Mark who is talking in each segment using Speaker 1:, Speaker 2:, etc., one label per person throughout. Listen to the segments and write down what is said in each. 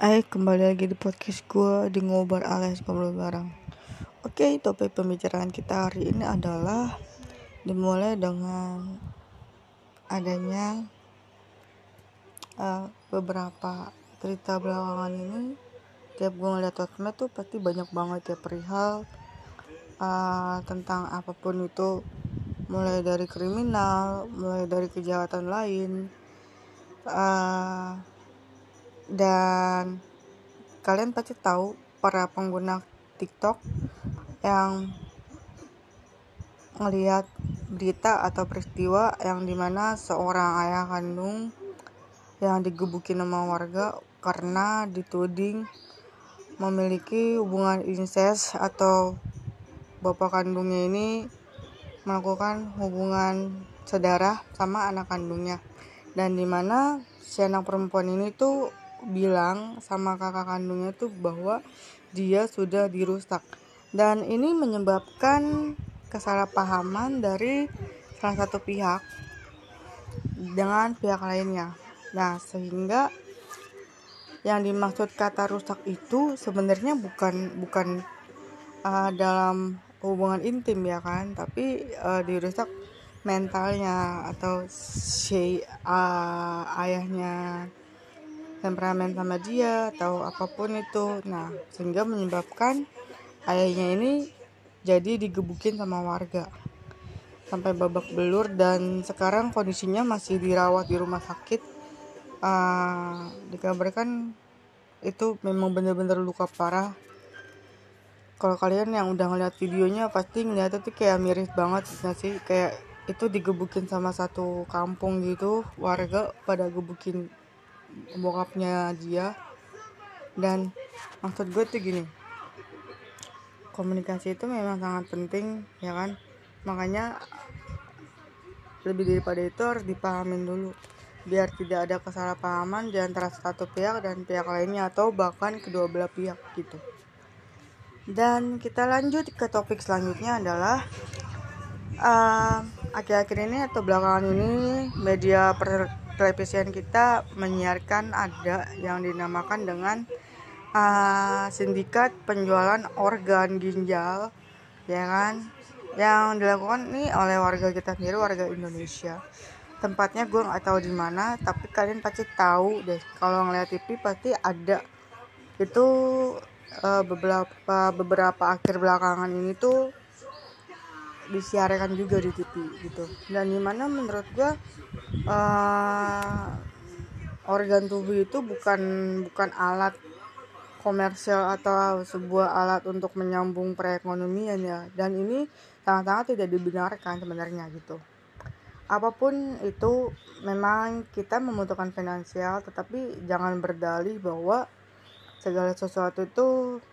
Speaker 1: Hai, kembali lagi di podcast gue di ngobar alias ngobrol bareng. Oke, topik pembicaraan kita hari ini adalah dimulai dengan adanya uh, beberapa cerita belakangan ini. Tiap gue ngeliat sosmed tuh pasti banyak banget ya perihal uh, tentang apa pun itu, mulai dari kriminal, mulai dari kejahatan lain. Uh, dan kalian pasti tahu para pengguna TikTok yang melihat berita atau peristiwa yang di mana seorang ayah kandung yang digebukin sama warga karena dituding memiliki hubungan incest atau bapak kandungnya ini melakukan hubungan saudara sama anak kandungnya. Dan di mana si anak perempuan ini tuh bilang sama kakak kandungnya tuh bahwa dia sudah dirusak dan ini menyebabkan kesalahpahaman dari salah satu pihak dengan pihak lainnya. Nah, sehingga yang dimaksud kata rusak itu sebenarnya bukan bukan uh, dalam hubungan intim ya kan, tapi uh, dirusak mentalnya atau si uh, ayahnya temperamen sama dia atau apa pun itu. Nah sehingga menyebabkan ayahnya ini jadi digebukin sama warga. Sampai babak belur dan sekarang kondisinya masih dirawat di rumah sakit. Uh, dikabarkan itu memang benar-benar luka parah. Kalau kalian yang udah ngeliat videonya pasti ngeliat itu kayak miris banget nggak sih? Kayak itu digebukin sama satu kampung gitu warga pada gebukin bokapnya dia. Dan maksud gue tuh gini komunikasi itu memang sangat penting ya kan? Makanya lebih daripada itu harus dipahamin dulu biar tidak ada kesalahpahaman di antara satu pihak dan pihak lainnya atau bahkan kedua belah pihak gitu. Dan kita lanjut ke topik selanjutnya adalah uh, akhir-akhir ini atau belakangan ini media per televisian kita menyiarkan ada yang dinamakan dengan uh, sindikat penjualan organ ginjal ya kan? Yang dilakukan nih oleh warga kita sendiri warga Indonesia. Tempatnya gue nggak tahu di mana tapi kalian pasti tahu deh. Kalau ngeliat TV pasti ada. Itu uh, beberapa beberapa akhir belakangan ini tuh disiarkan juga di TV gitu. Dan di mana menurut gue uh, organ tubuh itu bukan bukan alat komersial atau sebuah alat untuk menyambung perekonomian ya. Dan ini sangat-sangat tidak dibenarkan sebenarnya gitu. Apa pun itu memang kita membutuhkan finansial tetapi jangan berdalih bahwa segala sesuatu itu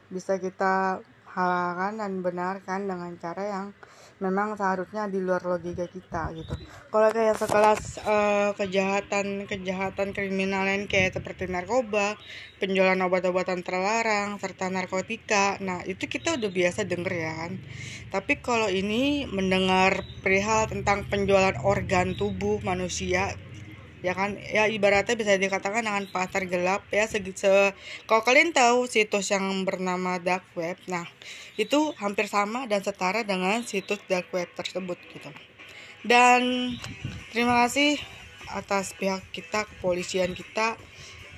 Speaker 1: bisa kita halalkan dan benarkan dengan cara yang memang seharusnya di luar logika kita gitu. Kalau kayak sekelas uh, kejahatan kejahatan kriminal lain kayak seperti narkoba penjualan obat-obatan terlarang serta narkotika nah itu kita udah biasa denger ya kan? Tapi kalau ini mendengar perihal tentang penjualan organ tubuh manusia ya kan? Ya ibaratnya bisa dikatakan dengan pasar gelap ya se, se kalau kalian tahu situs yang bernama dark web nah itu hampir sama dan setara dengan situs dark web tersebut gitu. Dan terima kasih atas pihak kita kepolisian kita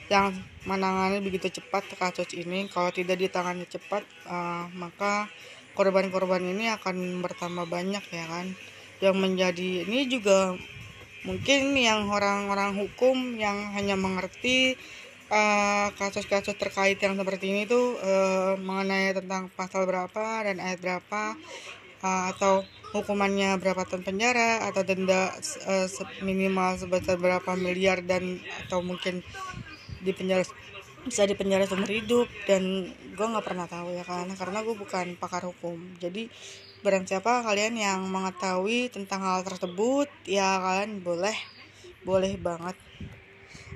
Speaker 1: yang menangani begitu cepat kasus ini. Kalau tidak ditangani cepat uh, maka korban-korban ini akan bertambah banyak ya kan? Yang menjadi ini juga mungkin yang orang-orang hukum yang hanya mengerti eh, kasus-kasus uh, terkait yang seperti ini tuh uh, mengenai tentang pasal berapa dan ayat berapa uh, atau hukumannya berapa tahun penjara atau denda uh, minimal sebesar berapa miliar dan atau mungkin di penjara bisa di penjara seumur hidup dan gue nggak pernah tahu ya kan karena gue bukan pakar hukum. Jadi barang siapa kalian yang mengetahui tentang hal tersebut ya kalian boleh boleh banget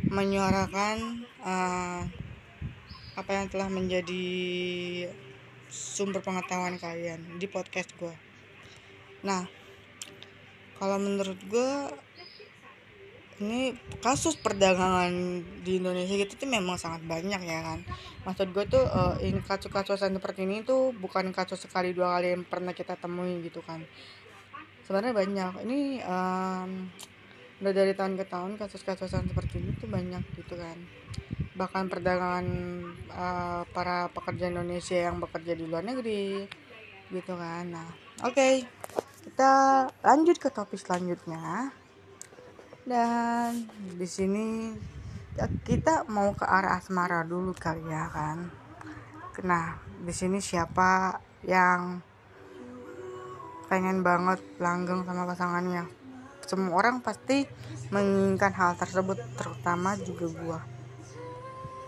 Speaker 1: menyuarakan uh, apa yang telah menjadi sumber pengetahuan kalian di podcast gue nah kalau menurut gue ini kasus perdagangan di Indonesia gitu tuh memang sangat banyak ya kan. Maksud gue tuh uh, ini kasus-kasus seperti ini tuh bukan kasus sekali dua kali yang pernah kita temui gitu kan. Sebenarnya banyak. Ini um, udah dari tahun ke tahun kasus-kasus seperti ini tuh banyak gitu kan. Bahkan perdagangan uh, para pekerja Indonesia yang bekerja di luar negeri gitu kan. Nah oke. Okay. kita lanjut ke topik selanjutnya dan di sini ya, kita mau ke arah asmara dulu kali ya kan? Nah di sini siapa yang pengen banget langgeng sama pasangannya? Semua orang pasti menginginkan hal tersebut terutama juga gua.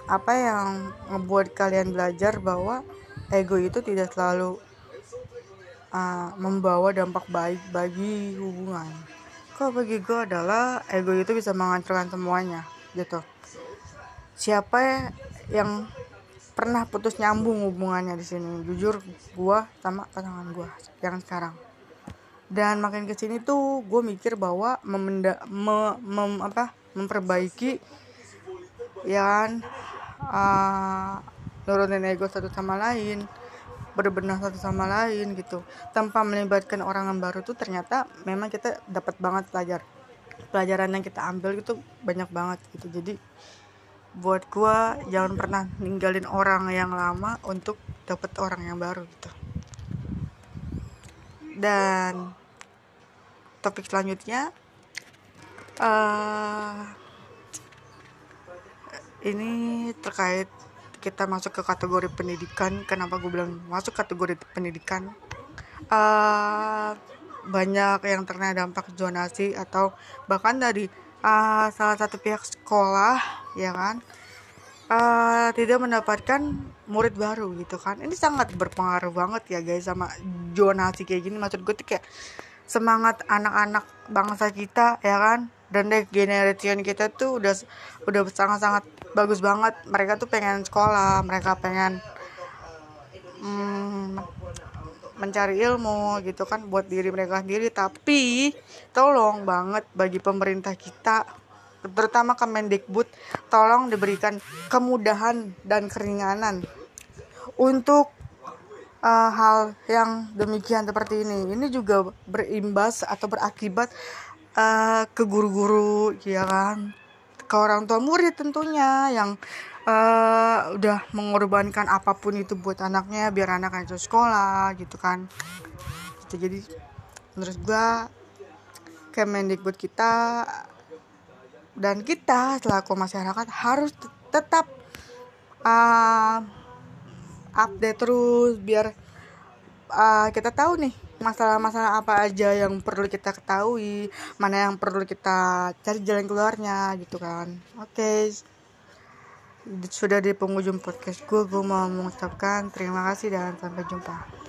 Speaker 1: Apa yang membuat kalian belajar bahwa ego itu tidak selalu uh, membawa dampak baik bagi hubungan kalau bagi gue adalah ego itu bisa menghancurkan semuanya gitu. Siapa yang pernah putus nyambung hubungannya di sini? Jujur gue sama pasangan gue yang sekarang. Dan makin ke sini tuh gue mikir bahwa memenda me, mem, apa memperbaiki ya kan uh, nurunin ego satu sama lain berbenah satu sama lain gitu. Tanpa melibatkan orang yang baru tuh ternyata memang kita dapat banget pelajar. Pelajaran yang kita ambil itu banyak banget gitu. Jadi buat gua jangan pernah ninggalin orang yang lama untuk dapat orang yang baru gitu. Dan topik selanjutnya uh, ini terkait kita masuk ke kategori pendidikan. Kenapa gue bilang masuk kategori pendidikan? Uh, banyak yang terkena dampak zonasi atau bahkan dari uh, salah satu pihak sekolah ya kan? Uh, tidak mendapatkan murid baru gitu kan? Ini sangat berpengaruh banget ya guys sama zonasi kayak gini. Maksud gue tuh kayak semangat anak-anak bangsa kita ya kan? Dan deh generation kita tuh udah udah sangat-sangat bagus banget. Mereka tuh pengen sekolah mereka pengen hmm, mencari ilmu gitu kan buat diri mereka sendiri. Tapi tolong banget bagi pemerintah kita terutama Kemendikbud tolong diberikan kemudahan dan keringanan untuk uh, hal yang demikian seperti ini. Ini juga berimbas atau berakibat uh, ke guru-guru ya kan ke orang tua murid tentunya yang uh, udah mengorbankan apa pun itu buat anaknya biar anaknya itu sekolah gitu kan. Gitu, jadi menurut gua Kemendikbud kita dan kita selaku masyarakat harus tetap uh, update terus biar uh, kita tahu nih masalah-masalah apa aja yang perlu kita ketahui mana yang perlu kita cari jalan keluarnya gitu kan oke okay. sudah di penghujung podcast gue gue mau mengucapkan terima kasih dan sampai jumpa